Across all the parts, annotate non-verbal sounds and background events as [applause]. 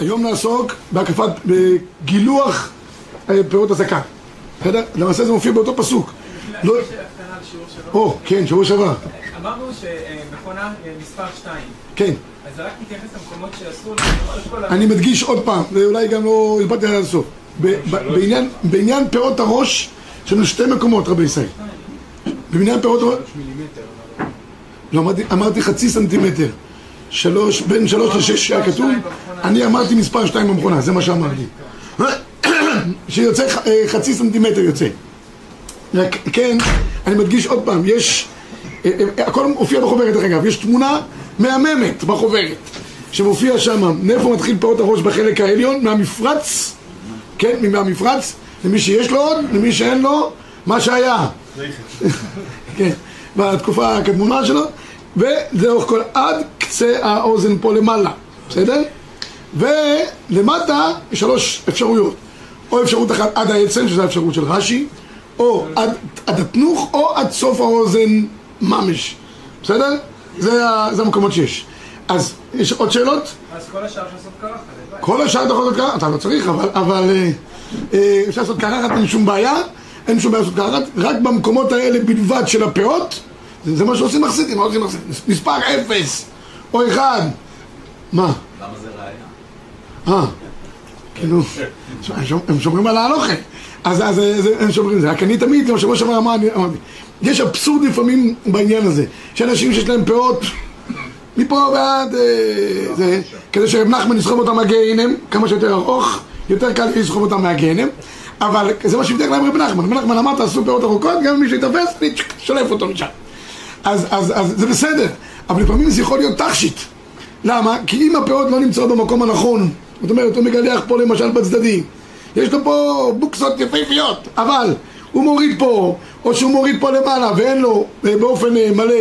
היום נעסוק בהקפת, בגילוח אה, פירות הזקן. בסדר? למעשה זה מופיע באותו פסוק. לא... או, כן, שבוע שעבר. אמרנו שמכונה אה, מספר 2. כן. אז זה רק מתייחס למקומות שאסור אני מדגיש עוד פעם, ואולי גם לא הסברתי עד הסוף. בעניין- פירות הראש, יש לנו שתי מקומות, רבי ישראל. בעניין פירות הראש... לא, אמרתי, אמרתי חצי סנטימטר. שלוש, בין שלוש לשש היה כתוב, אני אמרתי מספר שתיים במכונה, זה מה שאמרתי. שיוצא אה, חצי סנטימטר יוצא. רק כן, אני מדגיש עוד פעם, יש, אה, אה, הכל מופיע בחוברת דרך אגב, יש תמונה מהממת בחוברת, שמופיע שם, מאיפה מתחיל פירות הראש בחלק העליון, מהמפרץ, כן, מהמפרץ, למי שיש לו עוד, למי שאין לו, מה שהיה. [laughs] כן, בתקופה הקדמונה שלו, וזה אורך כל עד קצה האוזן פה למעלה, בסדר? ולמטה יש שלוש אפשרויות, או אפשרות אחת עד העצם, שזו האפשרות של רש"י, או עד, עד התנוך, או עד סוף האוזן ממש, בסדר? זה, זה המקומות שיש. אז יש עוד שאלות? אז כל השאר שעשות ככה, לבד. כל השאר אתה יכול לעשות ככה, אתה לא צריך, אבל, אבל אה, אה, אפשר לעשות קרחת, אין שום בעיה, אין שום בעיה לעשות קרחת, רק במקומות האלה בלבד של הפאות, זה, זה מה שעושים מחסידים, מה עושים מחסידים? מספר אפס או אחד, מה? למה זה? אה, כאילו, הם שומ- הם שומרים על ההלוכה, אז, אז זה- הם שומרים זה, רק אני תמיד, כמו שבוע שעבר אמרתי, יש אבסורד לפעמים בעניין הזה, שאנשים שיש להם פאות מפה ועד אה, זה, כדי שרב נחמן יסחוב אותם מהגיהנם, כמה שיותר ארוך, יותר קל לסחוב אותם מהגיהנם, אבל זה מה שהבטיח להם רב נחמן, רב נחמן אמר תעשו פאות ארוכות, גם מי שיתפס, אני שולף אותו משם. אז, אז, אז זה בסדר, אבל לפעמים זה יכול להיות תכשיט. למה? כי אם הפאות לא נמצאות במקום הנכון, זאת אומרת, הוא מגלח פה למשל בצדדים, יש לו פה בוקסות יפהפיות, אבל הוא מוריד פה, או שהוא מוריד פה למעלה ואין לו אה, באופן אה, מלא,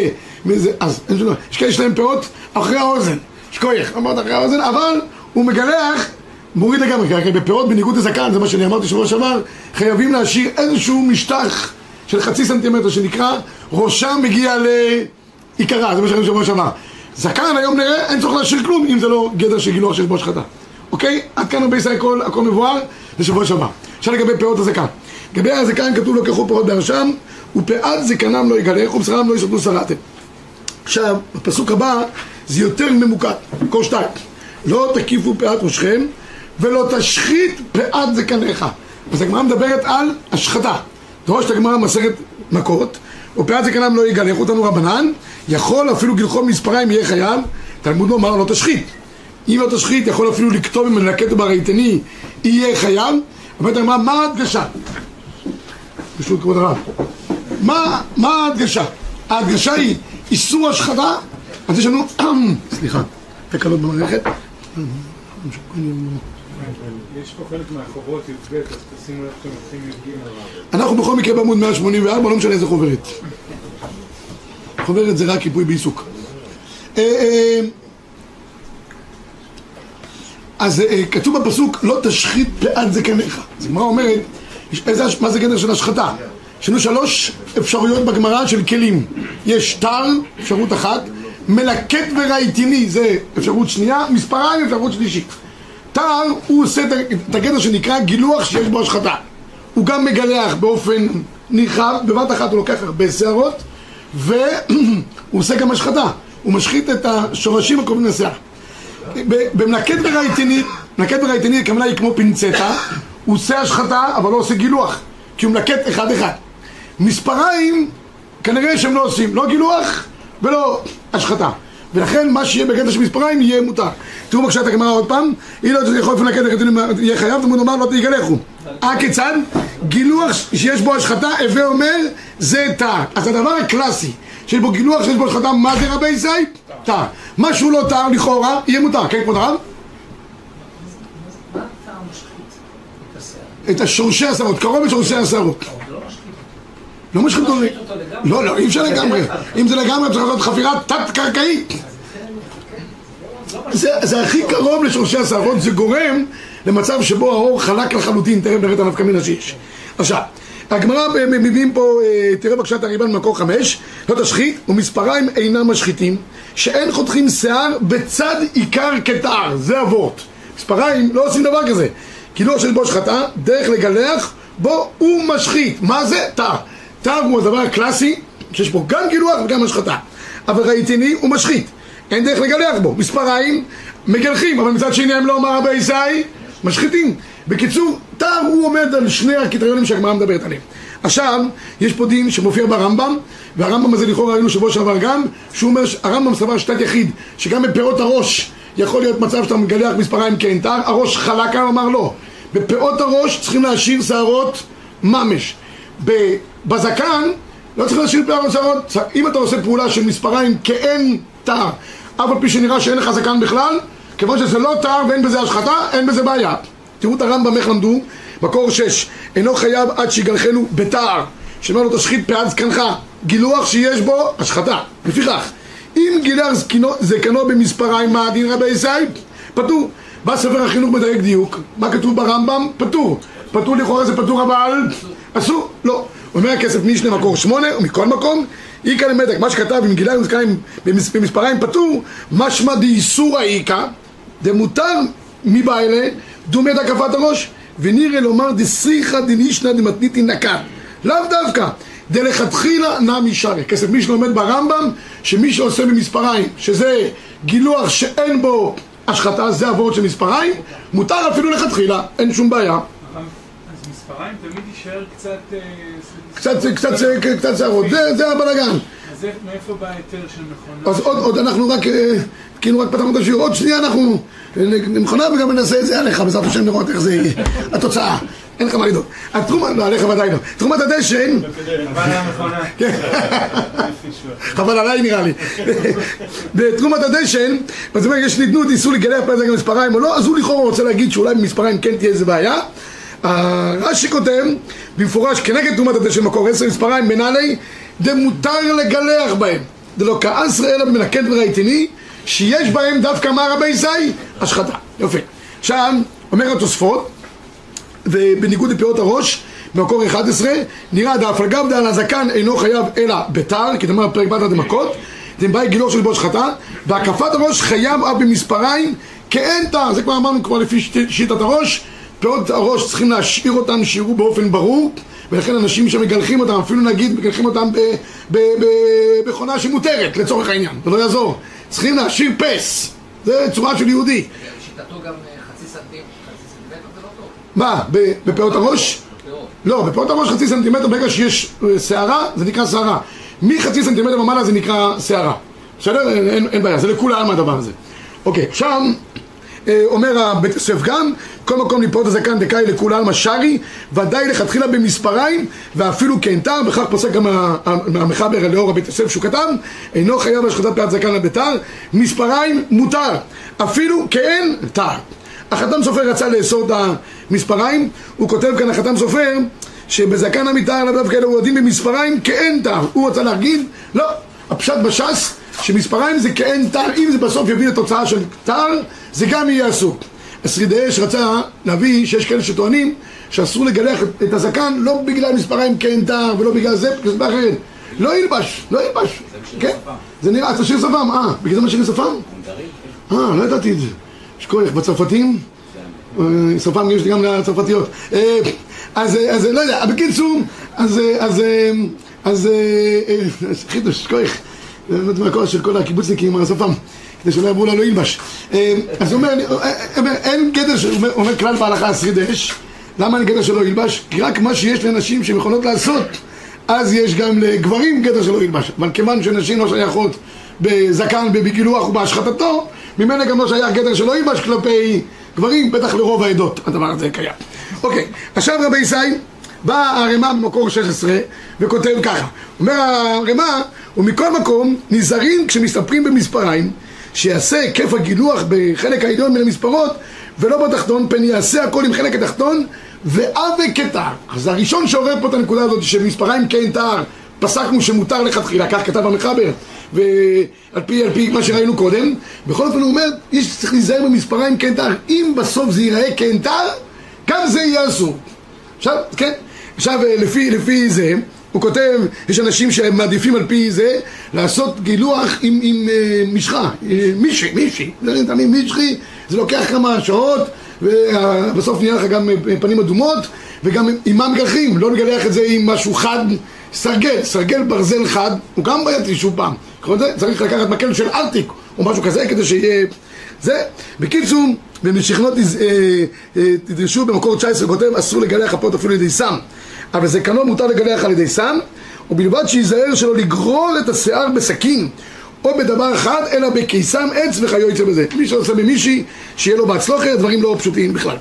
מזה, אז אין שום דבר. יש כאלה שלהם פאות אחרי האוזן, יש כוייך, אמרת אחרי האוזן, אבל הוא מגלח, מוריד לגמרי, כי בפירות בניגוד לזקן, זה מה שאני אמרתי שבוע שעבר, חייבים להשאיר איזשהו משטח של חצי סנטימטר שנקרא ראשם מגיע לעיקרה, זה מה שאני שבוע שעבר. זקן היום נראה, אין צורך להשאיר כלום אם זה לא גדר של גילוח שיש בו השחתה. אוקיי? עד כאן הרבה ישראל הכל, הכל מבואר, זה שבוע שעבר. עכשיו לגבי פאות הזקן. לגבי הזקן כתוב לא לקחו פאות בארשם, ופאת זקנם לא יגלח ובשרם לא יסעדו שרתם. עכשיו, בפסוק הבא זה יותר ממוקד, כל שתיים. לא תקיפו פאת ראשכם ולא תשחית פאת זקניך. אז הגמרא מדברת על השחתה. דורשת הגמרא מסכת מכות, ופאת זקנם לא יגלח אותנו רבנן, יכול אפילו גלחו מספריים יהיה חייב, תלמוד לומר לא תשחית. אם לא תשחית, יכול אפילו לכתוב אם מלקט ברהיטני, יהיה חייב. אבל הגמרא, מה ההדגשה? ברשות כבוד הרב. מה, מה ההדגשה? ההדגשה היא איסור השחתה, אז יש לנו, [clears throat] סליחה, תקלות במערכת. יש פה חלק מהחוברות י"ב, אז תשימו לב שאתם הולכים י"ג. אנחנו בכל מקרה בעמוד 184, לא משנה איזה חוברת. חוברת זה רק ריפוי בעיסוק. אז אה, כתוב בפסוק, לא תשחית פאת זקניך. אז הגמרא אומרת, מה זה גדר של השחתה? יש לנו שלוש אפשרויות בגמרא של כלים. יש תר, אפשרות אחת, מלקט ורהיטיני, זה אפשרות שנייה, מספריים, אפשרות שלישית. תר, הוא עושה את הגדר שנקרא גילוח שיש בו השחתה. הוא גם מגלח באופן נרחב, בבת אחת הוא לוקח הרבה שערות, והוא [clears throat] עושה גם השחתה. הוא משחית את השורשים הקרובים לשיער. ב- במלקט ורהיטיני, מלקט ורהיטיני הכוונה היא כמו פינצטה, הוא עושה השחתה אבל לא עושה גילוח, כי הוא מלקט אחד אחד. מספריים, כנראה שהם לא עושים, לא גילוח ולא השחתה. ולכן מה שיהיה בקטע של מספריים יהיה מותר. תראו בבקשה את הגמרא עוד פעם, אי לא יכול לפני הקטע כתוב יהיה חייב, תמוד לומר לא תגלחו. הכיצד? גילוח שיש בו השחתה, הווה אומר זה תא. אז הדבר הקלאסי שיש בו גילוח שיש בו השחתה, מה זה רבי זי? תא. מה שהוא לא תא לכאורה, יהיה מותר, כן כבוד הרב? את השורשי השערות, קרוב לשורשי השערות. לא משחית. אותו. לגמרי. לא, לא, אי אפשר לגמרי. אם זה לגמרי צריך לעשות חפירה תת-קרקעית. זה, הכי קרוב לשורשי השערות, זה גורם למצב שבו האור חלק לחלוטין, תראה נראה את הנפקא מינה שיש. עכשיו, הגמרא מביאים פה, אה, תראה בבקשה את הריבן במקור חמש, לא תשחית, ומספריים אינם משחיתים, שאין חותכים שיער בצד עיקר כתער, זה אבות. מספריים לא עושים דבר כזה. גילוח של בוש חטא, דרך לגלח בו הוא משחית. מה זה? תר. תר הוא הדבר הקלאסי, שיש בו גם גילוח וגם השחתה. אבל ראיתיני הוא משחית. אין דרך לגלח בו. מספריים מגלחים, אבל מצד שני הם לא אמר רבי ישי, משחיתים. בקיצור, תר הוא עומד על שני הקריטריונים שהגמרא מדברת עליהם. עכשיו, יש פה דין שמופיע ברמב"ם, והרמב"ם הזה לכאורה ראינו שבוע שעבר גם, שהוא אומר, הרמב"ם סבר שיטת יחיד, שגם בפירות הראש יכול להיות מצב שאתה מגלח מספריים תר, הראש חלק, הוא אמר לא. בפאות הראש צריכים להשאיר שערות ממש. בזקן לא צריך להשאיר פערות שערות, אם אתה עושה פעולה של מספריים כאין תר, אף על פי שנראה שאין לך זקן בכלל, כיוון שזה לא תר ואין בזה השחתה, אין בזה בעיה. תראו את הרמב"ם איך למדו, מקור 6, אינו חייב עד שיגלחנו בתער, שאומר לו תשחית פאת זקנך, גילוח שיש בו השחתה. לפיכך, אם גילח זקנו, זקנו במספריים, מה הדין רבי ישי? פטור. בא ספר החינוך מדייק דיוק, מה כתוב ברמב"ם? פטור. פטור לכאורה זה פטור אבל אסור? לא. אומר הכסף משנה מקור שמונה, ומכל מקום, איכא למתק, מה שכתב עם גילה ומזכאים במספריים פטור, משמע דאיסורא איכא, דמותר מבעלה, דומה דקפת הראש, ונראה לומר דסריחא דנישנא דמתניתין נקת. לאו דווקא, דלכתחילה נמי שרי. כסף מי שלומד ברמב"ם, שמי שעושה במספריים, שזה גילוח שאין בו השחתה, זה עבורת של מספריים, מותר אפילו לכתחילה, אין שום בעיה. אז מספריים תמיד יישאר קצת... אה, קצת, שערות, זה הבלאגן. אז איך- מאיפה בא ההיתר של מכונה? אז עוד, עוד אנחנו רק, אה, כאילו רק פתחנו את השיעור, עוד שנייה אנחנו למכונה וגם נעשה את זה עליך, בעזרת השם לראות איך זה יהיה, [laughs] התוצאה, אין לך מה לדאוג. התרומה, לא עליך ודאי לא. תרומת הדשן, למכונה. [laughs] חבל עליי נראה לי. [laughs] בתרומת הדשן, אז הוא אומר, יש ניתנות איסור לגלח גם מספריים או לא, אז הוא לכאורה רוצה להגיד שאולי במספריים כן תהיה איזה בעיה. הרש"י כותב במפורש כנגד תרומת הדשן מקור עשר מספריים בנעלי דמותר לגלח בהם דלא כעשרה אלא במנקד ורהיתני שיש בהם דווקא מה רבי ישי? השחתה. יפה. עכשיו, אומר התוספות ובניגוד לפירות הראש, במקור 11, נראה דאף על גב דעל הזקן אינו חייב אלא בתר, כי תאמר פרק בתר דמכות, דמבאי גילו של בוש חטא, והקפת הראש חייב אף במספריים כאין תר, זה כבר אמרנו כבר לפי שיט- שיטת הראש, פאות הראש צריכים להשאיר אותם שיראו באופן ברור, ולכן אנשים שמגלחים אותם, אפילו נגיד מגלחים אותם ב- ב- ב- במכונה שמותרת לצורך העניין, זה לא יעזור, צריכים להשאיר פס, זה צורה של יהודי. לשיטתו גם אה, חצי סנטימטר, חצי סנטימטר זה לא טוב. מה, ב- בפאות הראש? לא, בפאות הראש חצי סנטימטר, ברגע שיש אה, שערה, זה נקרא שערה. מחצי סנטימטר ומעלה זה נקרא שערה. בסדר? אין, אין, בעיה, זה לכולם הדבר הזה. אוקיי, שם אומר הבית יוסף גם, כל מקום ליפות הזקן דקאי לכולי עלמא שרי, ודאי לכתחילה במספריים, ואפילו כאין תר, וכך פוסק גם המחבר לאור הבית יוסף שהוא כתב, אינו חייב השחטת פאת זקן לביתר, מספריים מותר, אפילו כאין תר. החתם סופר רצה לאסור את המספריים, הוא כותב כאן החתם סופר שבזקן המתאר לאו דווקא אלו עודים במספריים כאין תר, הוא רצה להגיד, לא, הפשט בש"ס שמספריים זה כאין תר, אם זה בסוף יביא לתוצאה של תר, זה גם יהיה אסור. השרידי אש רצה להביא שיש כאלה שטוענים שאסור לגלח את- הזקן לא בגלל מספריים כאין תר ולא בגלל זה, בגלל סיבה אחרת. לא ילבש, לא ילבש. כן, זה נראה, זה שיר שפם, אה, בגלל זה מה שיר שפם? אה, לא ידעתי את זה. יש כוח בצרפתים? אה, שפם יש גם לצרפתיות. אה, אז, אה, אז לא יודע, בקיצור, אז, אז, אה, אה, [laughs] חידוש, כוח. זה באמת מהכוח של כל הקיבוצניקים עם השפם, כדי שלא יעברו לנו ילבש. אה, אז הוא אומר, אין גדר, הוא אומר- כלל בהלכה השרידש, למה אין גדר שלא ילבש? כי רק מה שיש לנשים שהן יכולות לעשות, אז יש גם לגברים גדר שלא ילבש. אבל כיוון שנשים לא שייכות בזקן, בגילוח ובהשחתתו, ממילא גם לא שייך גדר שלא ילבש כלפי גברים, בטח לרוב העדות הדבר הזה קיים. אוקיי, עכשיו רבי ישי, בא הרמ"א במקור 16 וכותב ככה, אומר הרמ"א, ומכל מקום נזהרים כשמסתפרים במספריים, שיעשה היקף הגילוח בחלק העליון מן המספרות ולא בתחתון, פן יעשה הכל עם חלק התחתון ועוה כתר. אז הראשון שעורר פה את הנקודה הזאת שמספריים כן תר, פסקנו שמותר לכתחילה, כך כתב המחבר, ועל פי, על פי מה שראינו קודם, בכל אופן הוא אומר, יש צריך להיזהר במספריים כן תר, אם בסוף זה ייראה כן תר, גם זה יהיה אסור. עכשיו, כן, עכשיו לפי, לפי זה, הוא כותב, יש אנשים שמעדיפים על פי זה לעשות גילוח עם, עם אה, משחה, אה, מישהי, מישהי, זה תמיד מישהי, זה לוקח כמה שעות ובסוף נהיה לך גם אה, פנים אדומות וגם עם מה מגלחים, לא נגלח את זה עם משהו חד, סרגל, סרגל ברזל חד, הוא גם בעייתי שוב פעם, זה צריך לקחת מקל של ארטיק או משהו כזה כדי שיהיה זה, בקיצור, במשכנות אה, אה, תדרשו במקור 19 כותב אסור לגלח אפות אפילו על ידי סם אבל זקנו מותר לגלח על ידי סם ובלבד שייזהר שלא לגרור את השיער בסכין או בדבר אחד אלא בקיסם עץ וכיוצא בזה. מי שעושה במישהי שיהיה לו בהצלוחת דברים לא פשוטים בכלל.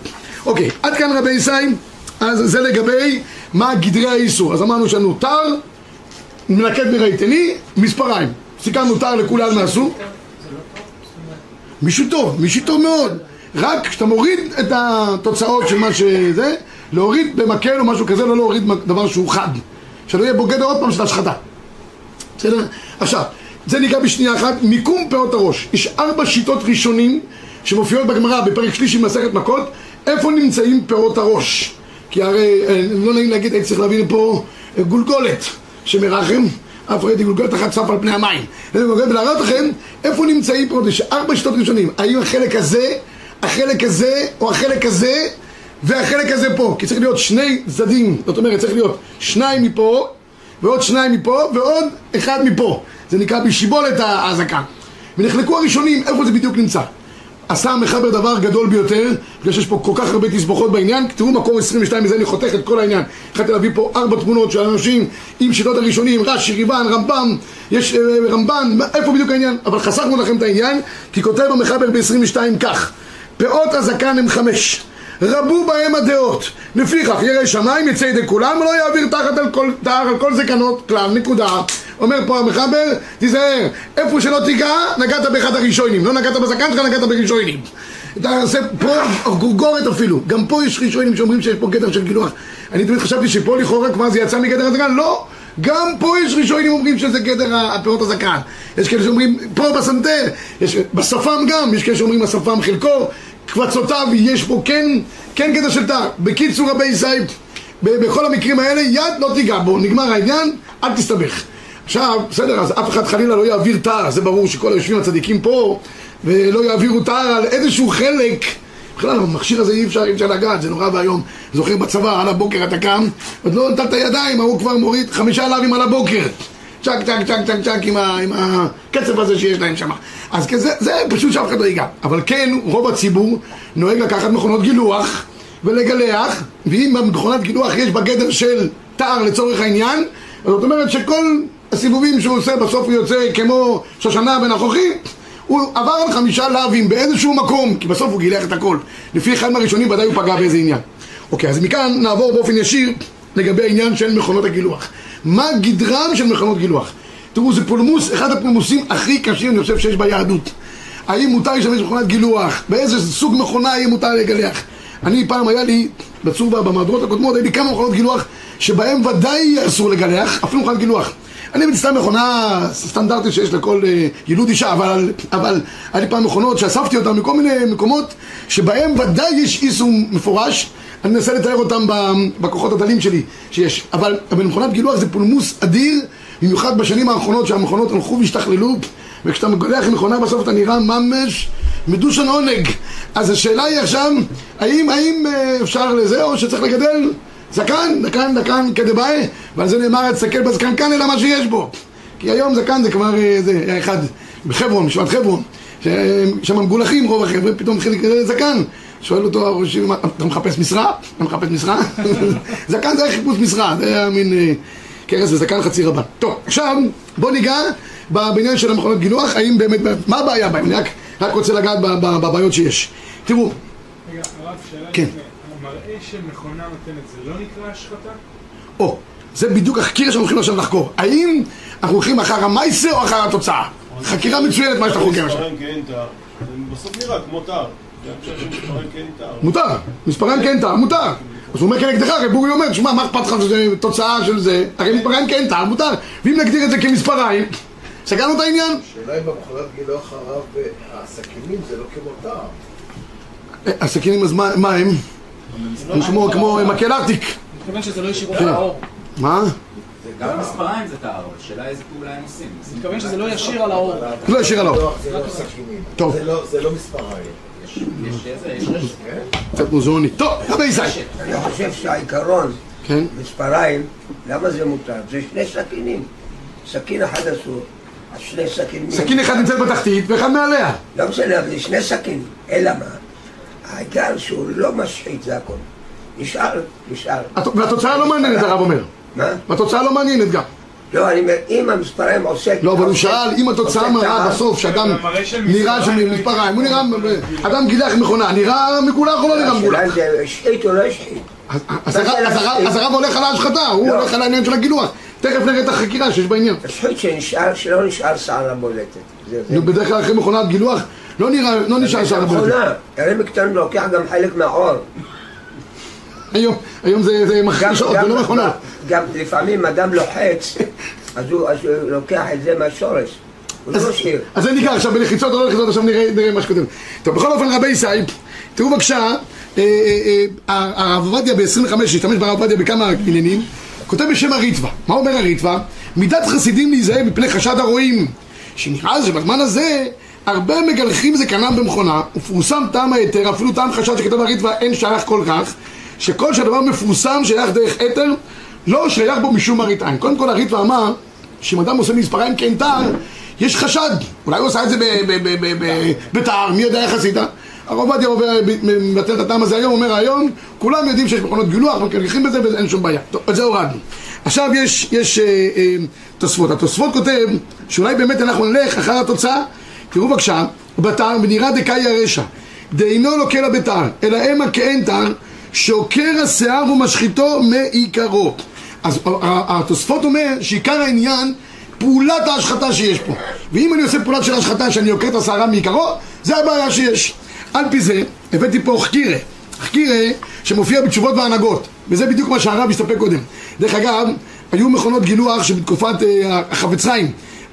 אוקיי עד כאן רבי ישי אז זה לגבי מה גדרי האיסור. אז אמרנו שנותר מנקד מראיתני מספריים. סיכמנו תר לכולם נעשו. מישהו טוב, מישהו טוב מאוד. רק כשאתה מוריד את התוצאות של מה שזה להוריד במקל או משהו כזה, לא להוריד דבר שהוא חד. שלא יהיה בוגד עוד פעם של השחתה. בסדר? עכשיו, זה ניגע בשנייה אחת, מיקום פאות הראש. יש ארבע שיטות ראשונים שמופיעות בגמרא בפרק שלישי במסכת מכות. איפה נמצאים פאות הראש? כי הרי, אה, לא נעים להגיד, הייתי צריך להביא לפה אה, גולגולת שמרחם. אף ראיתי גולגולת אחת צף על פני המים. ולהראות לכם איפה נמצאים פה, יש ארבע שיטות ראשונים. האם החלק הזה, החלק הזה או החלק הזה והחלק הזה פה כי צריך להיות שני צדדים. זאת אומרת צריך להיות שניים מפה ועוד שניים מפה ועוד אחד מפה. זה נקרא בשיבולת האזעקה ונחלקו הראשונים איפה זה בדיוק נמצא? עשה המחבר דבר גדול ביותר בגלל שיש פה כל כך הרבה תסבוכות בעניין. תראו מקור 22 מזה אני חותך את כל העניין. התחלתי להביא פה ארבע תמונות של אנשים עם שיטות הראשונים רש"י, ריבן, רמב"ם. יש אה, רמב"ן, איפה בדיוק העניין? אבל חסכנו לכם את העניין כי כותב המחבר ב-22 כך פאות הזקן הם חמש רבו בהם הדעות. לפיכך ירא שמיים יצא ידי כולם ולא יעביר תחת על כל, תחת על כל זקנות. כלל נקודה. אומר פה המחבר תיזהר איפה שלא תיגע נגעת באחד הראשונים. לא נגעת בזקן שלך נגעת בראשונים. אתה עושה פה גורגורת אפילו. גם פה יש ראשונים שאומרים שיש פה גדר של גילוח. אני תמיד חשבתי שפה לכאורה כבר זה יצא מגדר הזקן. לא! גם פה יש ראשונים אומרים שזה גדר הפירות הזקן. יש כאלה שאומרים פה בסנטר יש, בשפם גם יש כאלה שאומרים השפם חלקו קבצותיו יש פה כן, כן קטע של תא בקיצור רבי ישראל בכל המקרים האלה יד לא תיגע בו. נגמר העניין אל תסתבך. עכשיו בסדר אז אף אחד חלילה לא יעביר תא זה ברור שכל היושבים הצדיקים פה ולא יעבירו תא על איזשהו חלק. בכלל המכשיר הזה אי אפשר, אי אפשר לגעת זה נורא ואיום. זוכר בצבא על הבוקר אתה קם עוד לא נתת ידיים ההוא כבר מוריד חמישה לאווים על הבוקר צ'ק צ'ק צ'ק צ'ק צ'ק עם, הקצב הזה שיש להם שם. אז כזה, זה פשוט שאף אחד לא ייגע. אבל כן רוב הציבור נוהג לקחת מכונות גילוח ולגלח ואם במכונת גילוח יש בגדר של תער לצורך העניין זאת אומרת שכל הסיבובים שהוא עושה בסוף הוא יוצא כמו שושנה בן החוכי הוא עבר על חמישה לאווים באיזשהו מקום כי בסוף הוא גילח את הכל. לפי אחד מהראשונים ודאי הוא פגע באיזה עניין. אוקיי אז מכאן נעבור באופן ישיר לגבי העניין של מכונות הגילוח מה גדרם של מכונות גילוח? תראו זה פולמוס, אחד הפולמוסים הכי קשים אני חושב שיש ביהדות האם מותר להשתמש במכונת גילוח? באיזה סוג מכונה יהיה מותר לגלח? אני פעם היה לי, בצורבה במהדורות הקודמות, היה לי כמה מכונות גילוח שבהם ודאי אסור לגלח, אפילו מכונת גילוח אני מצטער מכונה סטנדרטית שיש לכל אה, ילוד אישה, אבל, אבל היה לי פעם מכונות שאספתי אותן מכל מיני מקומות שבהם ודאי יש איסור מפורש אני מנסה לתאר אותם בכוחות הדלים שלי שיש. אבל במכונת גילוח זה פולמוס אדיר במיוחד בשנים האחרונות שהמכונות הלכו והשתכללו וכשאתה מגלח עם מכונה בסוף אתה נראה ממש מדושן עונג. אז השאלה היא עכשיו האם, האם אה, אפשר לזה או שצריך לגדל? זקן, זקן, זקן כדבעי ועל זה נאמר תסתכל בזקן כאן אלא מה שיש בו. כי היום זקן זה כבר אה, זה היה אחד בחברון, משפט חברון שם מגולחים רוב החבר'ה פתאום חלק זקן שואל אותו הראש, אתה מחפש משרה? אתה מחפש משרה? [laughs] זקן זה היה חיפוש משרה, זה היה מין אה, קרס וזקן חצי רבן. טוב, עכשיו בוא ניגע בעניין של המכונות גילוח, האם באמת, מה הבעיה בהם? אני רק, רק רוצה לגעת בבעיות שיש. תראו. רגע, הרב, שאלה כן. המראה שמכונה נותנת זה לא נקרא השחתה? או, זה בדיוק החקירה שאנחנו הולכים עכשיו לחקור. האם אנחנו הולכים אחר המייסר או אחר התוצאה? חקירה מצוינת מה שאתה חוקר עכשיו. בסוף נראה כמו תא. אני כן. מותר, מספריים כן טעם, מותר. אז הוא אומר כנגדך, הרי בורי אומר, שמע, מה אכפת לך שזה תוצאה של זה? הרי מספריים כן טעם, מותר. ואם נגדיר את זה כמספריים, סגרנו את העניין? השאלה אם במכונת גילוח הרב הסכינים זה לא כמו טעם. אה, הסכינים, אז מה הם? הם כמו- מקל ארטיק. מתכוון שזה לא ישירות כן. לאור. מה? גם מספריים זה טהר, השאלה איזה פעולה הם עושים. אני מתכוון שזה לא ישיר על האור. לא ישיר על האור. לא, זה לא סכינים. טוב. זה לא- זה לא מספריים. קצת מוזיאוני. טוב, רבי ישי. אני חושב שהעיקרון, כן. מספריים, למה זה מותר? זה שני סכינים. סכין אחד אסור, אז שני סכינים... סכין אחד נמצאת בתחתית ואחד מעליה. לא משנה, אבל זה שני סכינים. אלא מה? העיקר שהוא לא משחית, זה הכל. נשאר, נשאר. הת- והתוצאה לא מעניינת, הרב אומר. מה? והתוצאה לא מעניינת גם. לא, אני אומר, אם המספריים עוסק... לא, אבל הוא שאל אם התוצאה מראה בסוף שאדם נראה של מספריים, הוא נראה, אדם גילח מכונה, נראה מגולח או לא נראה מגולח? השאלה אם זה השחית או לא השחית. אז- אז הרב- הולך על ההשחתה, הוא לא. הולך על העניין של הגילוח. תכף נראה את החקירה שיש בעניין. השחית שנשאר, שלא נשאר שערה בולטת. נו, בדרך כלל אחרי מכונת גילוח לא נראה, לא נשאר שער הבולטת. מכונה, הרי מקטן לוקח גם חלק מהעור. היום, היום זה גם- זה לא מכונות. גם לפעמים אדם לוחץ, [laughs] אז הוא אז הוא לוקח את זה מהשורש. לא. אז זה ניגע עכשיו בלחיצות או לא לחיצות, עכשיו נראה, נראה מה שכותב. טוב, בכל אופן רבי ישי, תראו בבקשה, אה, אה, אה, הרב עובדיה ב-25, השתמש ברב עובדיה בכמה עניינים, כותב בשם הריטב"א. מה אומר הריטב"א? מידת חסידים להיזהר מפני חשד הרועים. שנראה שבזמן הזה הרבה מגלחים זקנם במכונה, ופורסם טעם ההיתר, אפילו טעם חשד שכתב הריטב"א אין שייך כל כך, שכל שהדבר מפורסם שייך דרך היתר, לא שייך בו משום מראית עין. קודם כל הריטב"א אמר שאם אדם עושה מספריים קנטר, יש חשד. אולי הוא עשה את זה בתער, מי יודע איך עשית? הרב עובדיה עובר- מבטל את הטעם הזה היום, אומר היום, כולם יודעים שיש מכונות גילוח, מקלחים בזה ואין שום בעיה. טוב, את זה הורדנו. עכשיו יש, יש אה, אה, תוספות. התוספות כותב שאולי באמת אנחנו נלך אחר התוצאה, תראו בבקשה, בתער, ונראה דקאי הרשע, דאינו לוקה לה אלא המה כאין תער, שעוקר השיער ומשחיתו מעיקרו. אז ה- ה- התוספות אומר שעיקר העניין פעולת ההשחתה שיש פה. ואם אני עושה פעולת של השחתה שאני עוקר את השערה מעיקרו, זה הבעיה שיש. על פי זה, הבאתי פה חקירה. חקירה שמופיע בתשובות והנהגות, וזה בדיוק מה שהרב הסתפק קודם. דרך אגב, היו מכונות גילוח שבתקופת אה, החפץ.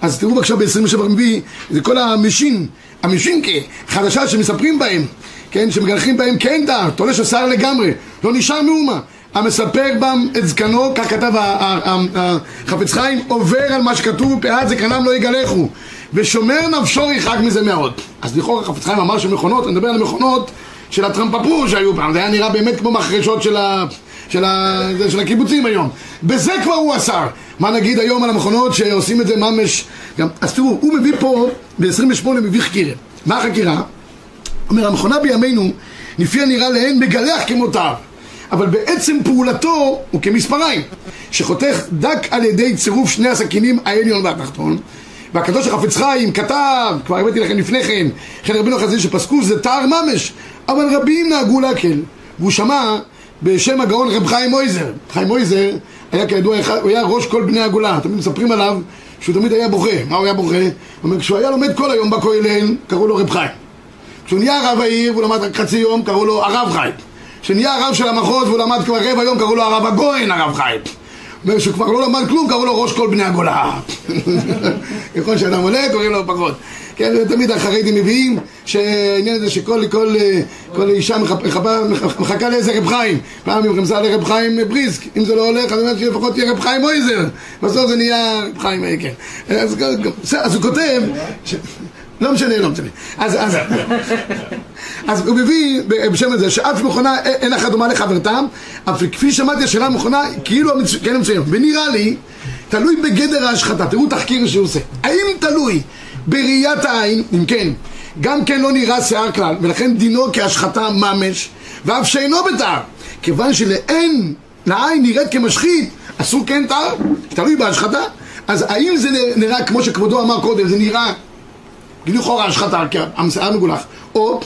אז תראו בבקשה ב-27 רביעי, זה כל המשין, המשינקה, חדשה שמספרים בהם, כן, שמגלחים בהם כן דעת, תולש השיער לגמרי, לא נשאר מאומה. המספר בם את זקנו, כך כתב ה- ה- ה- החפץ חיים, עובר על מה שכתוב, פאת זקנם לא יגלחו, ושומר נפשו ירחק מזה מאוד. אז לכאורה החפץ חיים אמר שמכונות, אני מדבר על מכונות של הטרמפפור שהיו פעם, זה היה נראה באמת כמו מחרשות של, ה, של, ה, זה של הקיבוצים היום. בזה כבר הוא אסר. מה נגיד היום על המכונות שעושים את זה ממש... גם, אז תראו, הוא מביא פה, ב-28 מביא חקירה. מה החקירה? אומר, המכונה בימינו, לפי הנראה להן, מגלח כמותיו. אבל בעצם פעולתו הוא כמספריים, שחותך דק על ידי צירוף שני הסכינים העליון והתחתון. והקדוש החפץ חיים כתב, כבר הבאתי לכם לפני כן, לכן רבינו החזיר שפסקו זה תער ממש, אבל רבים נהגו להקל. והוא שמע בשם הגאון רב חיים מויזר. חיים מויזר היה כידוע, הוא היה ראש כל בני הגולה, תמיד מספרים עליו שהוא תמיד היה בוכה. מה הוא היה בוכה? הוא אומר, כשהוא היה לומד כל היום בכולל, קראו לו רב חיים. כשהוא נהיה רב העיר והוא למד רק חצי יום, קראו לו הרב חיים. כשנהיה הרב של המחוז והוא למד כבר רבע יום, קראו לו הרב הגויין הרב חיים. אומר שהוא כבר לא למד כלום, קראו לו ראש כל בני הגולה. [laughs] ככל שאדם עולה, קוראים לו פחות. כן, תמיד החרדים מביאים שהעניין הזה שכל כל, כל אישה מחכה לאיזה רב חיים. פעם היא רמזה לרב חיים בריסק, אם זה לא הולך, אז אומרת שלפחות יהיה רב חיים מויזר. בסוף זה נהיה רב חיים, אה, כן. אז, אז הוא כותב... ש... לא משנה, לא משנה. אז, אז, אז הוא מביא בשם הזה שאף מכונה אין אחת דומה לחברתם, אף כפי שמעתי השאלה המכונה כאילו כן מצוין. ונראה לי, תלוי בגדר ההשחתה. תראו תחקיר שהוא עושה. האם תלוי בראיית העין, אם כן, גם כן לא נראה שיער כלל, ולכן דינו כהשחתה ממש, ואף שאינו בתער. כיוון שלאין, לעין נראית כמשחית, אסור כן תער, תלוי בהשחתה. אז האם זה נראה כמו שכבודו אמר קודם, זה נראה לכאורה השחתה, כי השיער מגולח, או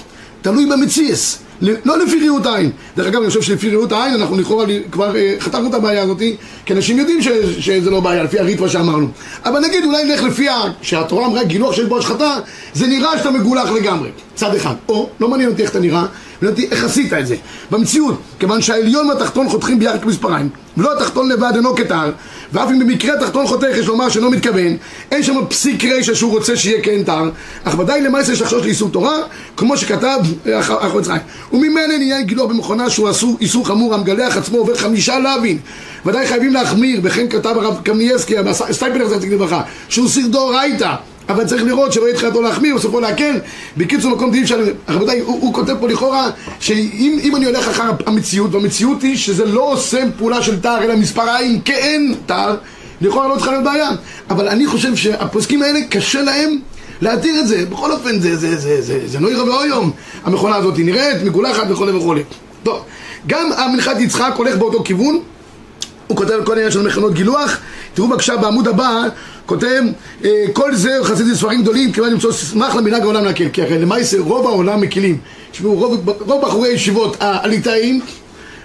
תלוי במציאס, לא לפי ראות העין. דרך אגב, אני חושב שלפי ראות העין אנחנו לכאורה כבר אה, חתכנו את הבעיה הזאת, כי אנשים יודעים ש, שזה לא בעיה, לפי הריטווה שאמרנו. אבל נגיד אולי נלך לפי ה... שהתורה אמרה גילוח שיש בו השחתה, זה נראה שאתה מגולח לגמרי, צד אחד. או, לא מעניין אותי איך אתה נראה, מעניין אותי איך עשית את זה. במציאות, כיוון שהעליון והתחתון חותכים ביחד כמספריים, ולא התחתון לבד אינו כתר, ואף אם במקרה התחתון חותך יש לומר שאינו מתכוון, אין שם פסיק רשע שהוא רוצה שיהיה כן תר, אך ודאי למעשה יש לחשוש לאיסור תורה, כמו שכתב אחר יצחק. וממילא נהיה גילוח במכונה שהוא אסור, איסור חמור המגלח עצמו עובר חמישה לאווין. ודאי חייבים להחמיר, וכן כתב הרב קמניאסקי, סטייפלר זכר לברכה, שהוא סיר דאורייתא. אבל צריך לראות שלא יהיה תחילתו להחמיר, בסופו להקל. בקיצור, מקום אי אפשר... רבותיי, הוא, הוא כותב פה לכאורה, שאם אם אני הולך אחר המציאות, והמציאות היא שזה לא עושה פעולה של תר, אלא מספריים כאין תר, לכאורה לא צריכה להיות בעיה. אבל אני חושב שהפוסקים האלה, קשה להם להתיר את זה. בכל אופן, זה, זה, זה, זה, זה לא יראה יום. המכונה הזאת נראית, מגולחת וכולי וכולי. טוב, גם המנחת יצחק הולך באותו כיוון. הוא כותב כל העניין של מכונות גילוח. תראו בבקשה בעמוד הבא, כותב אה, כל זה חסידי ספרים גדולים כיוון למצוא סמך למנהג העולם להקל כי הרי למעשה רוב העולם מקילים תשמעו רוב, רוב בחורי הישיבות הליטאים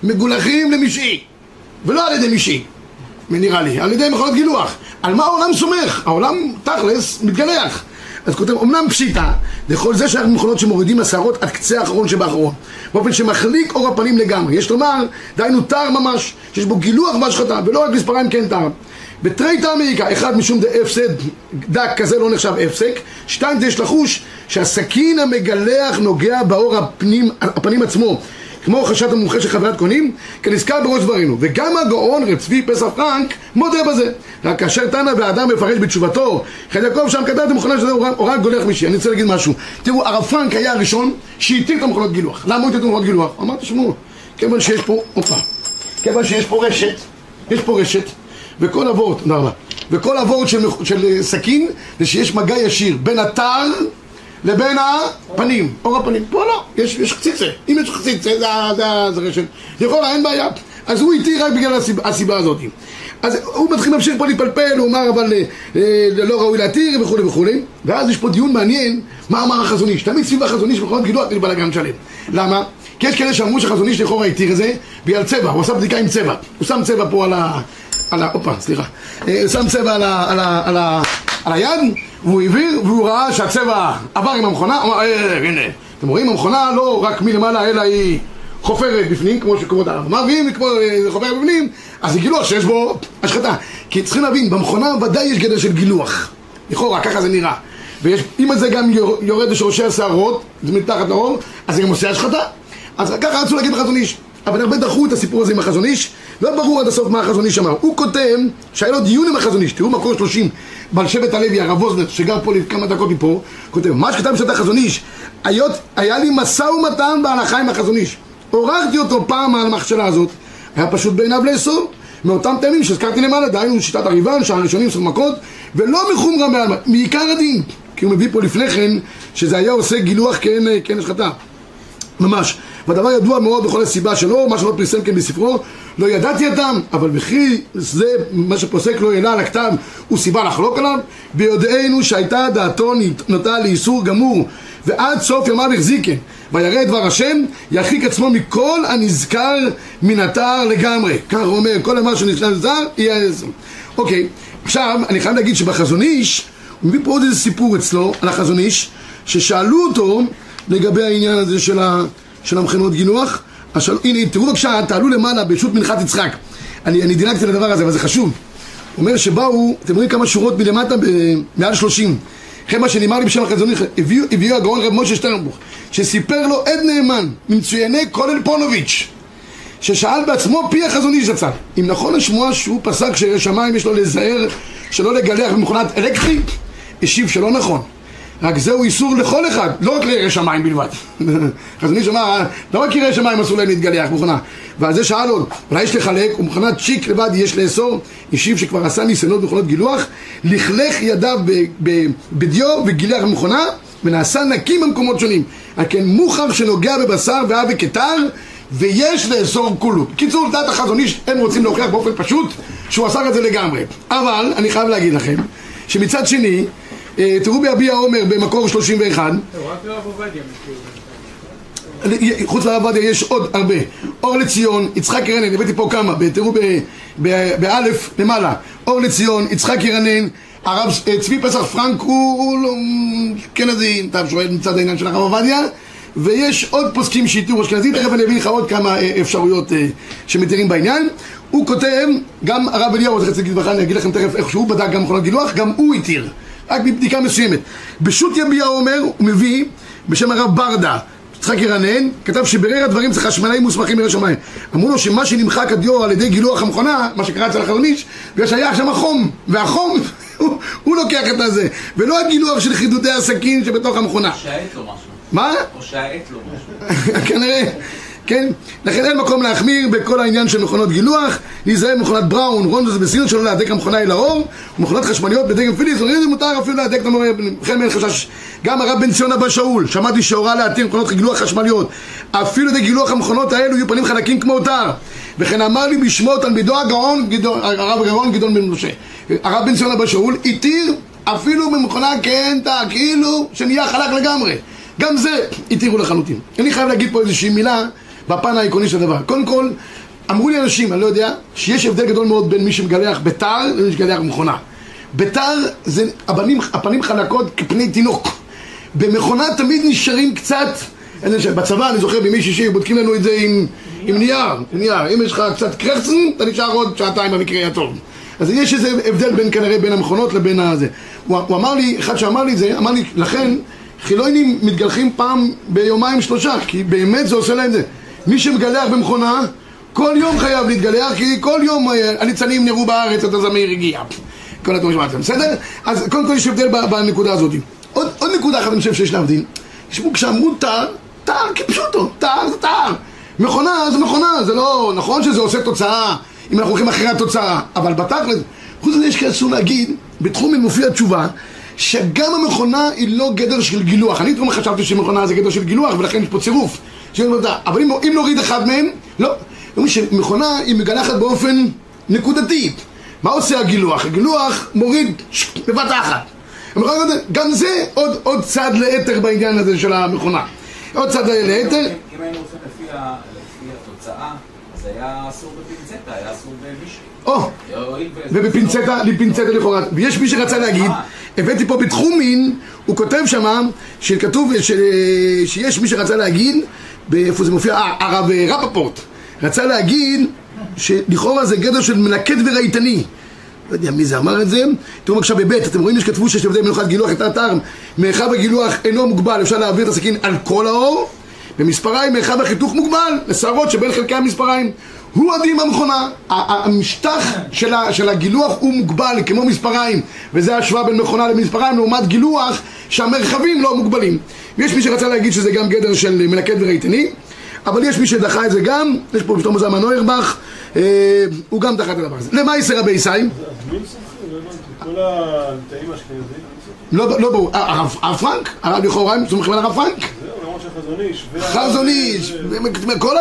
מגולחים למשעי ולא על ידי משעי נראה לי, על ידי מכונות גילוח על מה העולם סומך? העולם תכלס מתגלח אז כותב, אמנם פשיטה, לכל זה שייך מכונות שמורידים השערות עד קצה האחרון שבאחרון באופן שמחליק אור הפנים לגמרי. יש לומר, דהיינו תר ממש שיש בו גילוח והשחתה ולא רק מספריים כן תר בתרי תעמיקה, אחד משום דה הפסד דק כזה לא נחשב הפסק. שתיים זה יש לחוש שהסכין המגלח נוגע באור הפנים, הפנים עצמו כמו חשת המומחה של חברת קונים כנזכר בראש דברינו. וגם הגאון רב צבי פסח פרנק מודה בזה. רק כאשר תנא והאדם מפרש בתשובתו חד יעקב שם את המכונה שזה אורן גולח מישהי? אני רוצה להגיד משהו. תראו הרב פרנק היה הראשון שהתיר את המכונות גילוח. למה הוא התיר את המכונות גילוח? אמר תשמעו כיוון שיש פה, הופה. כיוון שיש פה רשת יש פה רשת וכל אבות, תודה רבה, וכל אבות של, של סכין זה שיש מגע ישיר בין התר לבין הפנים, אור הפנים. פה לא, יש, יש חציצה. אם יש חציצה, זה, זה, זה רשת. לכאורה אין בעיה. אז הוא איתי רק בגלל הסיבה, הסיבה הזאת. אז הוא מתחיל להמשיך פה להתפלפל, הוא אמר אבל אה, לא ראוי להתיר וכולי וכולי ואז יש פה דיון מעניין, מה אמר החזון איש. תמיד סביב החזון איש מכונות גילוח יש בלאגן שלם. למה? כי יש כאלה שאמרו שהחזון איש לכאורה התיר את זה בגלל צבע, הוא עשה בדיקה עם צבע. הוא שם צבע פה על ה... על ה... הופה, סליחה. אה, שם צבע על, ה, על, ה, על, ה, על היד, והוא העביר, והוא ראה שהצבע עבר עם המכונה, הוא אמר, אה, אה, הנה, אתם רואים, המכונה לא רק מלמעלה, אלא היא חופרת בפנים, כמו אמר, ואם היא חופרת בפנים, אז גילוח שיש בו השחתה. כי צריכים להבין, במכונה ודאי יש גדר של גילוח. לכאורה, ככה זה נראה. ואם זה גם יורד לשורשי השערות, זה מתחת לאור, אז זה גם עושה השחתה. אז ככה רצו להגיד בחזון איש. אבל הרבה דחו את הסיפור הזה עם החזון איש, לא ברור עד הסוף מה החזון איש אמר. הוא כותב שהיה לו דיון עם החזון איש, תראו מקור שלושים, בעל שבט הלוי, הרב ווזנר, שגר פה כמה דקות מפה, כותב, מה שכתב בשביל החזון איש, היות, היה לי משא ומתן בהלכה עם החזון איש, עוררתי אותו פעם על המכשלה הזאת, היה פשוט בעיניו לאסור, מאותם טעמים שהזכרתי למעלה, דהיינו שיטת הריבן, שהראשונים עשו מכות, ולא מחומרה בעלמא, מעיקר הדין, כי הוא מביא פה לפני כן, שזה היה עושה גילוח כאין, כאין השחתה. ממש. והדבר ידוע מאוד בכל הסיבה שלו, מה שלא פרסם כן בספרו, לא ידעתי אותם, אבל וכי זה מה שפוסק לא העלה על הכתב הוא סיבה לחלוק עליו, ביודענו שהייתה דעתו נוטה לאיסור גמור, ועד סוף ימיו החזיקן, וירא דבר השם, ירחיק עצמו מכל הנזכר מן התר לגמרי. כך הוא אומר, כל מה שנשאר זר, יהיה עשר. אוקיי, עכשיו אני חייב להגיד שבחזון איש, הוא מביא פה עוד איזה סיפור אצלו, על החזון איש, ששאלו אותו לגבי העניין הזה של ה... של המכינות גילוח. השל... הנה, תראו בבקשה, תעלו למעלה ברשות מנחת יצחק. אני, אני דילגתי לדבר הזה, אבל זה חשוב. אומר שבאו, אתם רואים כמה שורות מלמטה, מעל שלושים. אחרי מה שנאמר לי בשם החזוני, הביאו, הביאו הגאון רב משה שטרנבוך, שסיפר לו עד נאמן, ממצויני כולל פונוביץ', ששאל בעצמו פי החזוני זצ"ל, אם נכון השמועה שהוא פסק שירא שמיים יש לו להיזהר שלא לגלח במכונת אלקטרית, השיב שלא נכון. רק זהו איסור לכל אחד, לא רק לירא שמיים בלבד. חזון איש אמר, לא רק ירא שמיים אסור להם להתגלח מכונה. ועל זה שאל עוד, אולי יש לחלק, ומכונת צ'יק לבד יש לאסור, השיב שכבר עשה ניסיונות במכונות גילוח, לכלך ידיו בדיו וגילח במכונה, ונעשה נקי במקומות שונים. על כן מוכח שנוגע בבשר ואב וכתר, ויש לאסור כולו. בקיצור, לדעת החזון איש, הם רוצים להוכיח באופן פשוט שהוא אסר את זה לגמרי. אבל, אני חייב להגיד לכם, שמצד שני, תראו ביביע עומר במקור 31 רק לרב עובדיה מכיר. חוץ לרב עובדיה יש עוד הרבה אור לציון, יצחק ירנן, הבאתי פה כמה, תראו באלף למעלה אור לציון, יצחק ירנן הרב אה, צבי פסח פרנק הוא לא- אז אתה שואל מצד העניין של הרב עובדיה ויש עוד פוסקים שהתירו אשכנזים, תכף אני אביא לך עוד כמה אה, אפשרויות אה, שמתירים בעניין. הוא כותב, גם הרב אליהו, זכר צדיק לברכה, אני אגיד לכם תכף איך שהוא בדק גם מכונות גילוח, גם הוא התיר, רק מבדיקה מסוימת. בשו"ת יביע אומר, הוא מביא, בשם הרב ברדה, יצחק ירנן, כתב שבירר הדברים זה חשמלאים מוסמכים מן השמיים. אמרו לו שמה שנמחק הדיו על ידי גילוח המכונה, מה שקרה אצל החזון איש, בגלל שהיה שם חום, והחום, [laughs] הוא, הוא לוקח את הזה, ולא הגילוח של חידודי הסכין שבתוך המכונה. או שהעט לו משהו. מה? או שהעט לו משהו. [laughs] כנראה, כן? לכן אין מקום להחמיר בכל העניין של מכונות גילוח, להיזהר במכונת בראון, רונדוס בסינוס שלא להדק המכונה אל האור, ומכונות חשמליות בדגם פיליס, זה מותר אפילו להדק את המורה, לכן אין חשש. גם הרב בן ציון אבא שאול, שמעתי שהורה להתיר מכונות גילוח חשמליות, אפילו ידי גילוח המכונות האלו יהיו פנים חלקים כמו אותה. וכן אמר לי בשמו תלמידו הגאון, הרב הגאון גדעון בן משה. הרב בן ציון אבא שאול התיר אפילו במכונה קנטה, כאילו שנהיה חלק לגמרי. גם זה התירו לחלוטין. אני חייב להגיד פה איזושהי מילה בפן העקרוני של הדבר. קודם כל, אמרו לי אנשים, אני לא יודע, שיש הבדל גדול מאוד בין מי שמגלח בתר למי שמגלח במכונה. בתר זה, הפנים, הפנים חלקות כפני תינוק. במכונה תמיד נשארים קצת, בצבא אני זוכר בימי שישי בודקים לנו את זה עם, עם נייר, עם נייר, אם יש לך קצת קרחצן, אתה נשאר עוד שעתיים במקרה הטוב. אז יש איזה הבדל בין כנראה בין המכונות לבין הזה. הוא, הוא אמר לי, אחד שאמר לי את זה, אמר לי, לכן חילונים מתגלחים פעם ביומיים שלושה, כי באמת זה עושה להם זה. מי שמגלח במכונה, כל יום חייב להתגלח, כי כל יום אה, הניצנים נראו בארץ, אתה זמיר הגיע. כל הדברים שמעתם, בסדר? אז קודם כל יש הבדל בנקודה הזאת. עוד, עוד נקודה אחת אני חושב שיש להבדיל. תשמעו, כשאמרו תר, תר כפשוטו, תר זה תר. מכונה זה מכונה, זה לא, נכון שזה עושה תוצאה, אם אנחנו הולכים אחרי התוצאה, אבל בתכל'ס, חוץ מזה יש כאלה שאסור להגיד, בתחום מופיע תשובה, שגם המכונה היא לא גדר של גילוח. אני תמיד חשבתי שמכונה זה גדר של גילוח, ולכן יש פה צירוף. אבל אם, אם נוריד אחד מהם, לא. אומרים שמכונה היא מגלחת באופן נקודתי. מה עושה הגילוח? הגילוח מוריד בבת אחת. גם זה עוד, עוד צד לאתר בעניין הזה של המכונה. עוד צד לאתר. אם היינו ה- לפי התוצאה, אז היה אסור בפינצטה, היה אסור במישהו. או, ובפינצטה, לפינצטה לכאורה. ויש מי שרצה להגיד, הבאתי פה בתחומין, הוא כותב שמה, שכתוב ש, שיש מי שרצה להגיד, איפה זה מופיע? אה, הרב רפפורט. רצה להגיד שלכאורה זה גדר של מלקט ורהיטני. לא יודע מי זה אמר את זה. תראו עכשיו בבית, אתם רואים שכתבו שיש הבדל מנוחת גילוח את האתר. מרחב הגילוח אינו מוגבל, אפשר להעביר את הסכין על כל האור. במספריים מרחב החיתוך מוגבל לשערות שבין חלקי המספריים. הוא הדין במכונה. המשטח של, הגילוח הוא מוגבל כמו מספריים, וזה ההשוואה בין מכונה למספריים לעומת גילוח שהמרחבים לא מוגבלים. ויש מי שרצה להגיד שזה גם גדר של מלקט ורהיטני, אבל יש מי שדחה את זה גם, יש פה שלמה זלמן נוירבך, הוא גם דחה את הדבר הזה. למה יסר רבי ישי? לא הבנתי. כל הליטאים האשכנזים? לא, לא ברור, אה, הרב פרנק? הרב לכאורה הם סומכים על הרב פרנק? זהו, למרות שהחזון איש. חזון איש,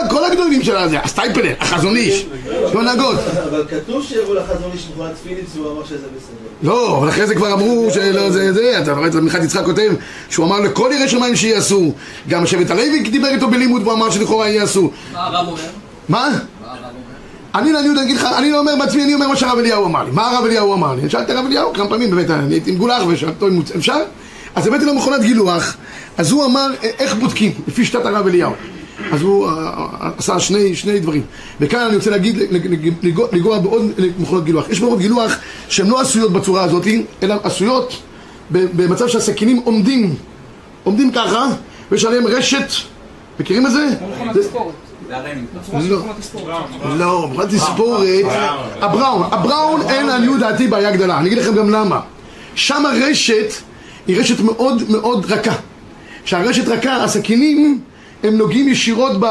כל הגדולים של הזה, הסטייפלר, החזון איש, לא נגות. אבל כתוב שיראו לחזון איש מכונת פיליפס והוא אמר שזה בסדר. לא, אבל אחרי זה כבר אמרו שלא זה זה, אתה רואה את מיכאל יצחק כותב שהוא אמר לכל ירא שמיים שיעשו גם שבט הלוי דיבר איתו בלימוד והוא אמר שלכאורה יעשו מה הרב אומר? מה? אני לעניות אגיד לך, אני לא אומר בעצמי, אני אומר מה שהרב אליהו אמר לי. מה הרב אליהו אמר לי? אני שאלתי הרב אליהו כמה פעמים באמת, אני הייתי עם גולח ושאלתי אותו אם אפשר? אז הבאתי לו מכונת גילוח אז הוא אמר "א- איך בודקים? לפי שיטת הרב אליהו. אז הוא אה, אה, עשה שני, שני דברים. וכאן אני רוצה להגיד, לג- לג- לגוע- לגוע בעוד מכונות גילוח. יש מכונות גילוח שהן לא עשויות בצורה הזאת אלא עשויות במצב שהסכינים עומדים עומדים ככה ויש עליהם רשת. מכירים את זה? זה- לא. מכונת תספורת. הבראון, הבראון אין לעניות דעתי בעיה גדולה, אני אגיד לכם גם למה. שם הרשת היא רשת מאוד מאוד רכה. כשהרשת רכה, הסכינים הם נוגעים ישירות ב...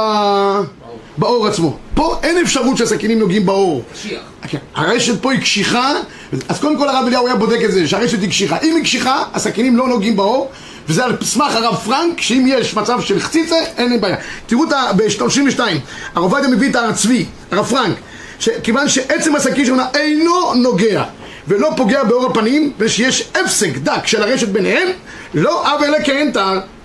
באור עצמו. פה אין אפשרות שהסכינים נוגעים באור. קשיח. כן, הרשת פה היא קשיחה, אז קודם כל הרב אליהו היה בודק את זה, שהרשת היא קשיחה. אם היא קשיחה, הסכינים לא נוגעים באור, וזה על סמך הרב פרנק, שאם יש מצב של חציצה, אין להם בעיה. תראו את ה... ב-32, הרב עובדיה מביא את הרב צבי, הרב פרנק, שכיוון שעצם הסכין שלנו אינו נוגע ולא פוגע באור הפנים, ושיש הפסק דק של הרשת ביניהם, לא אב אלא כן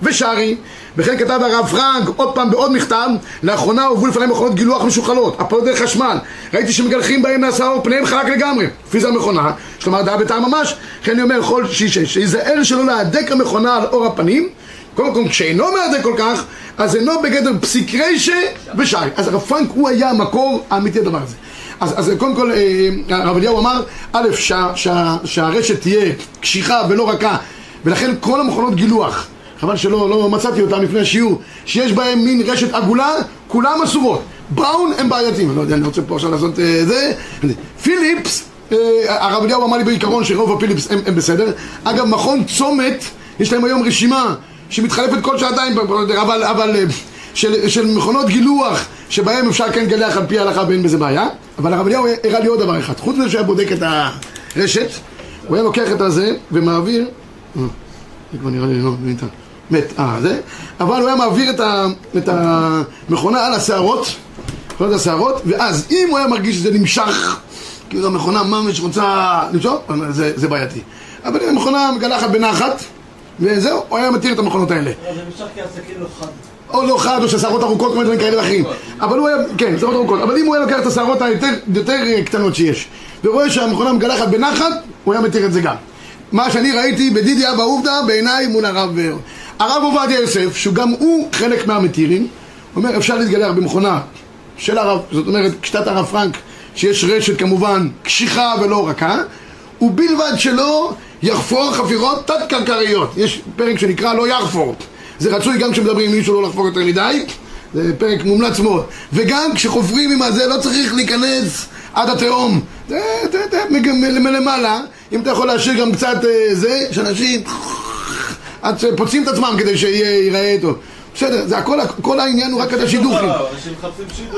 ושרי. וכן כתב הרב פרנק, עוד פעם בעוד מכתב, לאחרונה הובאו לפניהם מכונות גילוח משוכללות, הפועלות דרך חשמל, ראיתי שמגלחים בהם נעשה אור פניהם חלק לגמרי, לפי זה המכונה, יש לומר דעה בטעם ממש, לכן אני אומר כל שישש, שיזהר שלא להדק המכונה על אור הפנים, קודם כל, כשאינו מהדק כל כך, אז אינו בגדר פסיק רשע ושי. אז הרב פרנק הוא היה המקור האמיתי לדבר הזה. אז, אז קודם כל, אה, הרב אליהו אמר, א', שה, שה, שהרשת תהיה קשיחה ולא רכה, ולכן כל המכונות גילוח, חבל שלא לא מצאתי אותם לפני השיעור, שיש בהם מין רשת עגולה, כולם אסורות. בראון הם בעייתיים, אני לא יודע, אני רוצה פה עכשיו לעשות אה, זה. פיליפס, אה, הרב אליהו אמר לי בעיקרון שרוב הפיליפס הם, הם בסדר. אגב, מכון צומת, יש להם היום רשימה שמתחלפת כל שעתיים, אבל, אבל אה, של, של מכונות גילוח שבהם אפשר כן לגלח על פי ההלכה ואין בזה בעיה. אבל הרב אליהו הראה לי עוד דבר אחד. חוץ מזה שהוא היה בודק את הרשת, הוא היה לוקח את הזה ומעביר... אה, זה כבר נראה לי לא ניתן. מת, אה, זה. אבל הוא היה מעביר את, ה, את המכונה על השערות, מכונת השערות, ואז אם הוא היה מרגיש שזה נמשך, כאילו המכונה ממש רוצה למשוך, זה, זה בעייתי. אבל אם המכונה מגלחת בנחת, וזהו, הוא היה מתיר את המכונות האלה. זה נמשך כי הסכין לא חד. או לא חד, או ששערות ארוכות, כל מיני דברים כאלה ואחרים. אבל הוא היה, כן, שערות ארוכות. אבל אם הוא היה לוקח את השערות היותר יותר אה, קטנות שיש, ורואה שהמכונה מגלחת בנחת, הוא היה מתיר את זה גם. מה שאני ראיתי בדידי אבא עובדא, בעיניי מול הרב... הרב עובדיה יוסף, שגם הוא חלק מהמתירים, אומר, אפשר להתגלח במכונה של הרב, זאת אומרת, קשת הרב פרנק, שיש רשת כמובן קשיחה ולא רכה, ובלבד שלא יחפור חפירות תת-קרקעיות. יש פרק שנקרא לא יחפור. זה רצוי גם כשמדברים עם מישהו לא לחפור יותר מדי, זה פרק מומלץ מאוד. וגם כשחופרים עם הזה לא צריך להיכנס עד התהום. זה, זה, זה, מלמעלה, אם אתה יכול להשאיר גם קצת אה, זה, שאנשים עד שפוצעים את עצמם כדי שיראה טוב. בסדר, זה הכל, כל העניין הוא רק את השידוכים.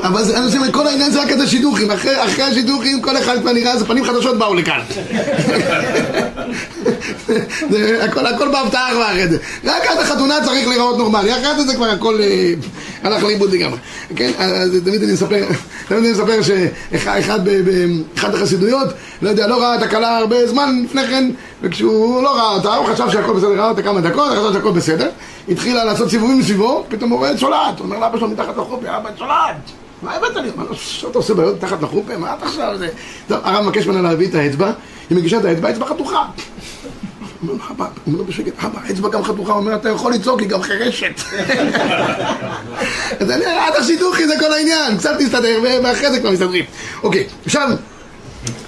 אבל זה, אני חושב, כל העניין זה רק את השידוכים. אחרי, אחרי השידוכים, כל אחד כבר נראה, זה פנים חדשות באו לכאן. [laughs] זה, הכל, הכל בהפתעה כבר אחרי זה. רק עד החתונה צריך להיראות נורמלי. אחרי זה כבר הכל אה, הלך לאיבוד לגמרי. כן, אז תמיד אני מספר, תמיד אני מספר שאחד באחת החסידויות, לא יודע, לא ראה את הכלה הרבה זמן לפני כן, וכשהוא לא ראה אותה, הוא חשב שהכל בסדר, ראה אותה כמה דקות, חשב שהכל בסדר. התחילה לעשות סיבובים מסביבו, פתאום הוא רואה את שולט, הוא אומר לאבא שלו מתחת לחופי, אבא שולט, מה הבאת לי? הוא אומר לו, "ש- אתה עושה בעיות מתחת לחופי? מה אתה עכשיו? טוב, הרב מבקש ממנה להביא את האצבע, היא מגישה את האצבע, האצבע חתוכה. אומר לו, אבא, אומר לו בשקט, אבא, האצבע גם חתוכה, אומר, אתה יכול לצעוק, היא גם חירשת. אז אני, עד השידוכי זה כל העניין, קצת תסתדר, ואחרי זה כבר מסתדרים. אוקיי, עכשיו...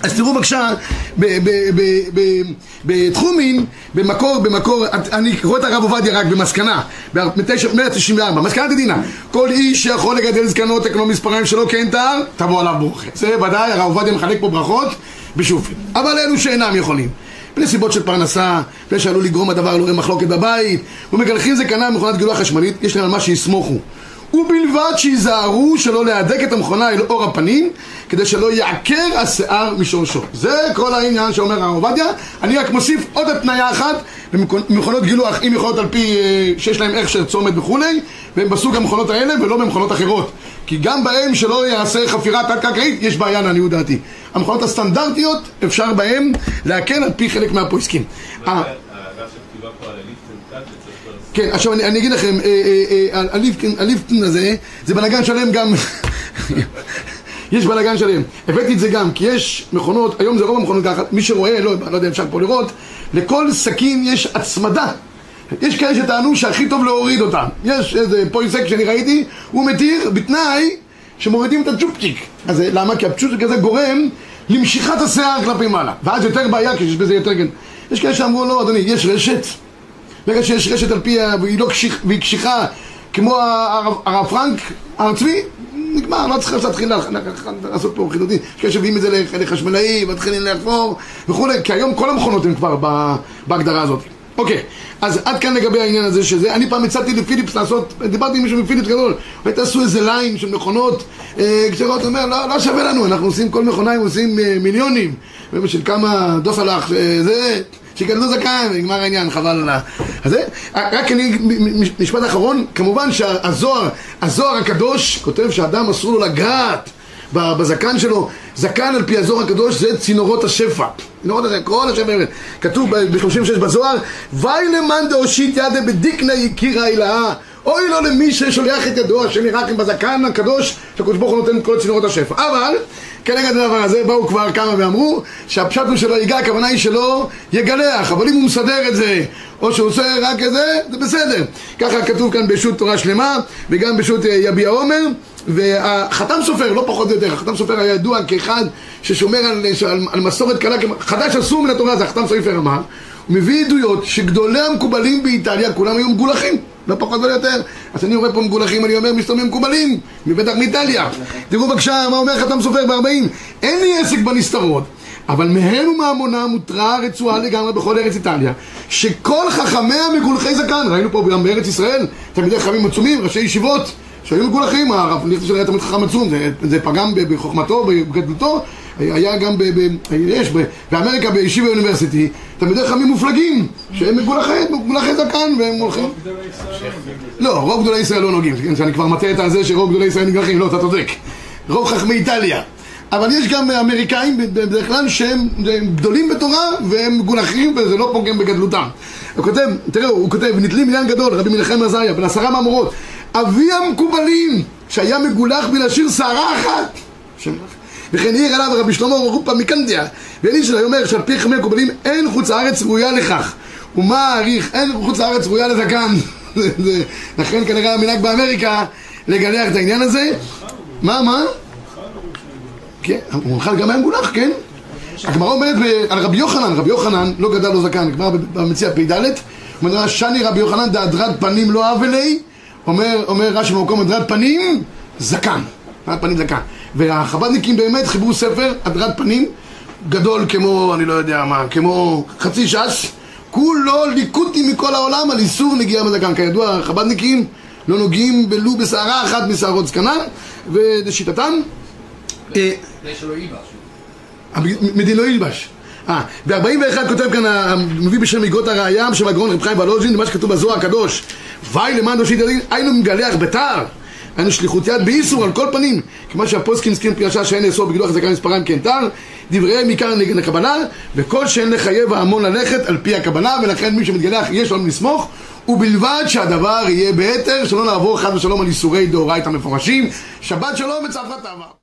אז תראו בבקשה, בתחומין, במקור, במקור, אני קורא את הרב עובדיה רק במסקנה, ב-194, מסקנה תדינה, כל איש שיכול לגדל זקנות תקנו מספריים שלו כן תר, תבוא עליו ברוכה. זה ודאי, הרב עובדיה מחלק פה ברכות בשופים. אבל אלו שאינם יכולים. בנסיבות של פרנסה, מפני שעלול לגרום הדבר לעורר מחלוקת בבית, ומגלחים זקנה במכונת גילוח חשמלית, יש להם על מה שיסמוכו. ובלבד שיזהרו שלא להדק את המכונה אל אור הפנים כדי שלא יעקר השיער משורשו. זה כל העניין שאומר הרב עובדיה. אני רק מוסיף עוד התניה אחת במכונות גילוח, אם יכולות על פי אה, שיש להם הכשר צומת וכולי, והם בסוג המכונות האלה ולא במכונות אחרות. כי גם בהם שלא יעשה חפירה תת-קרקעית, יש בעיה לעניות דעתי. המכונות הסטנדרטיות, אפשר בהם להקל על פי חלק מהפוסקים. אה. כן, עכשיו אני, אני אגיד לכם, אה, אה, הליפטון הזה, זה בלאגן שלם גם, [laughs] יש בלאגן שלם. הבאתי את זה גם, כי יש מכונות, היום זה רוב המכונות ככה, מי שרואה, לא, לא יודע אם אפשר פה לראות, לכל סכין יש הצמדה. יש כאלה שטענו שהכי טוב להוריד אותם. יש איזה פויסק שאני ראיתי, הוא מתיר בתנאי שמורידים את הצ'ופצ'יק. אז למה? כי הצ'ופצ'יק הזה גורם למשיכת השיער כלפי מעלה. ואז יותר בעיה, כי יש בזה יותר כן. יש כאלה שאמרו, לא, אדוני, יש רשת. ברגע שיש רשת על פי, והיא לא קשיח, והיא קשיחה כמו הרב, פרנק, הרב צבי, נגמר, לא צריך להתחיל לה- לעשות פה חידודים. יש כאלה שמביאים את זה לח- לחשמלאי, מתחילים לחפור וכולי, כי היום כל המכונות הן כבר בהגדרה הזאת. אוקיי, אז עד כאן לגבי העניין הזה שזה, אני פעם הצעתי לפיליפס לעשות, דיברתי עם מישהו מפיליפס גדול, ותעשו איזה ליין של מכונות אה, כשרות, אומר, לא, לא שווה לנו, אנחנו עושים כל מכונה, הם עושים אה, מיליונים, ובשביל כמה דופלח, אה, זה, שיגדלו זקן, ונגמר העניין, חבל על ה... אז זה, רק אני, משפט אחרון, כמובן שהזוהר, הזוהר הקדוש כותב שאדם אסור לו לגעת בזקן שלו, זקן על פי הזוהר הקדוש זה צינורות השפע. צינורות השפע, כל השפע, כתוב ב-36 בזוהר, ווי למאן דאושיט ידה בדיקנה יקירא עילאה, אוי לו למי ששולח את ידו, השם ירחם בזקן הקדוש, שהקדוש ברוך הוא נותן את כל צינורות השפע. אבל, כנגד הדבר הזה באו כבר כמה ואמרו שהפשט הוא שלא ייגע, הכוונה היא שלא יגלח, אבל אם הוא מסדר את זה, או שהוא עושה רק את זה, זה בסדר. ככה כתוב כאן בשו"ת תורה שלמה, וגם בשו"ת אה, יביע עומר, והחתם סופר, לא פחות או יותר, החתם סופר היה ידוע כאחד ששומר על, על, על מסורת קלה, חדש אסור מן התורה, זה החתם סופר אמר, הוא מביא עדויות שגדולי המקובלים באיטליה, כולם היו מגולחים, לא פחות ולא יותר. אז אני רואה פה מגולחים, אני אומר מסתובבים מקובלים, מבטח מאיטליה. תראו בבקשה מה אומר חתם סופר ב-40, אין לי עסק בנסתרות. אבל מהן ומהמונה מותרה רצועה לגמרי בכל ארץ איטליה שכל חכמיה מגולחי זקן ראינו פה גם בארץ ישראל תלמידי חכמים עצומים, ראשי ישיבות שהיו מגולחים, הרב ליכטנשטיין היה תמיד חכם עצום, זה, זה פגם בחוכמתו, בגדלותו, היה גם ב... ב יש, ב, באמריקה בישיבה אוניברסיטי, תלמידי חכמים מופלגים, שהם מגולחי, מגולחי זקן והם הולכים... לא, רוב גדולי ישראל לא נוגעים, כן, שאני כבר מטה את הזה שרוב גדולי ישראל נגלחים, לא, אתה צודק. רוב חכמי איטליה. אבל יש גם אמריקאים בדרך כלל שהם גדולים בתורה והם מגולחים וזה לא פוגם בגדלותם. הוא כותב, תראו, הוא כותב, נתלים עניין גדול, רבי מנחם עזריה, בן עשרה מאמורות, אבי המקובלים, שהיה מגולח בלשיר שערה אחת. וכן העיר עליו רבי שלמה רופא מקנדיה, ואלי שלה אומר שעל פי חמי המקובלים אין חוץ לארץ ראויה לכך. ומה העריך? אין חוץ לארץ ראויה לזקן. [laughs] לכן כנראה המנהג באמריקה לגלח את העניין הזה. מה, מה? כן, הוא בכלל גם היה מגולח, כן? הגמרא אומרת על רבי יוחנן, רבי יוחנן לא גדל לו זקן, הגמרא במציע פ"ד, אומר שני רבי יוחנן דהדרת פנים לא אבלי, אומר, אומר רש"י במקום הדרת פנים זקן, הדרת פנים זקן. והחב"דניקים באמת חיברו ספר הדרת פנים גדול כמו, אני לא יודע מה, כמו חצי ש"ס, כולו ליקוטי מכל העולם על איסור נגיעה בזקן. כידוע, החב"דניקים לא נוגעים ולו בשערה אחת משערות זקנה, ולשיטתם כדי שלא ילבש. מדינו ילבש. אה, ב-41 כותב כאן, מביא בשם איגרות הראייה, בשם הגאון רב חיים ולוז'ין, מה שכתוב בזוהר הקדוש. ואי למען דושית ידין, היינו מגלח בתר. היינו שליחות יד באיסור על כל פנים. כמו שהפוסקין הזכיר פרשה שאין לאסור בגילוח הזקן מספריים כן תר, דבריהם מכאן נגד הקבלה, וכל שאין לחייב ההמון ללכת על פי הקבלה, ולכן מי שמתגלח יש לנו לסמוך, ובלבד שהדבר יהיה בהתר, שלא נעבור חד ושלום על איסורי דאורייתא מפורשים. שבת שלום וצוותא עבר.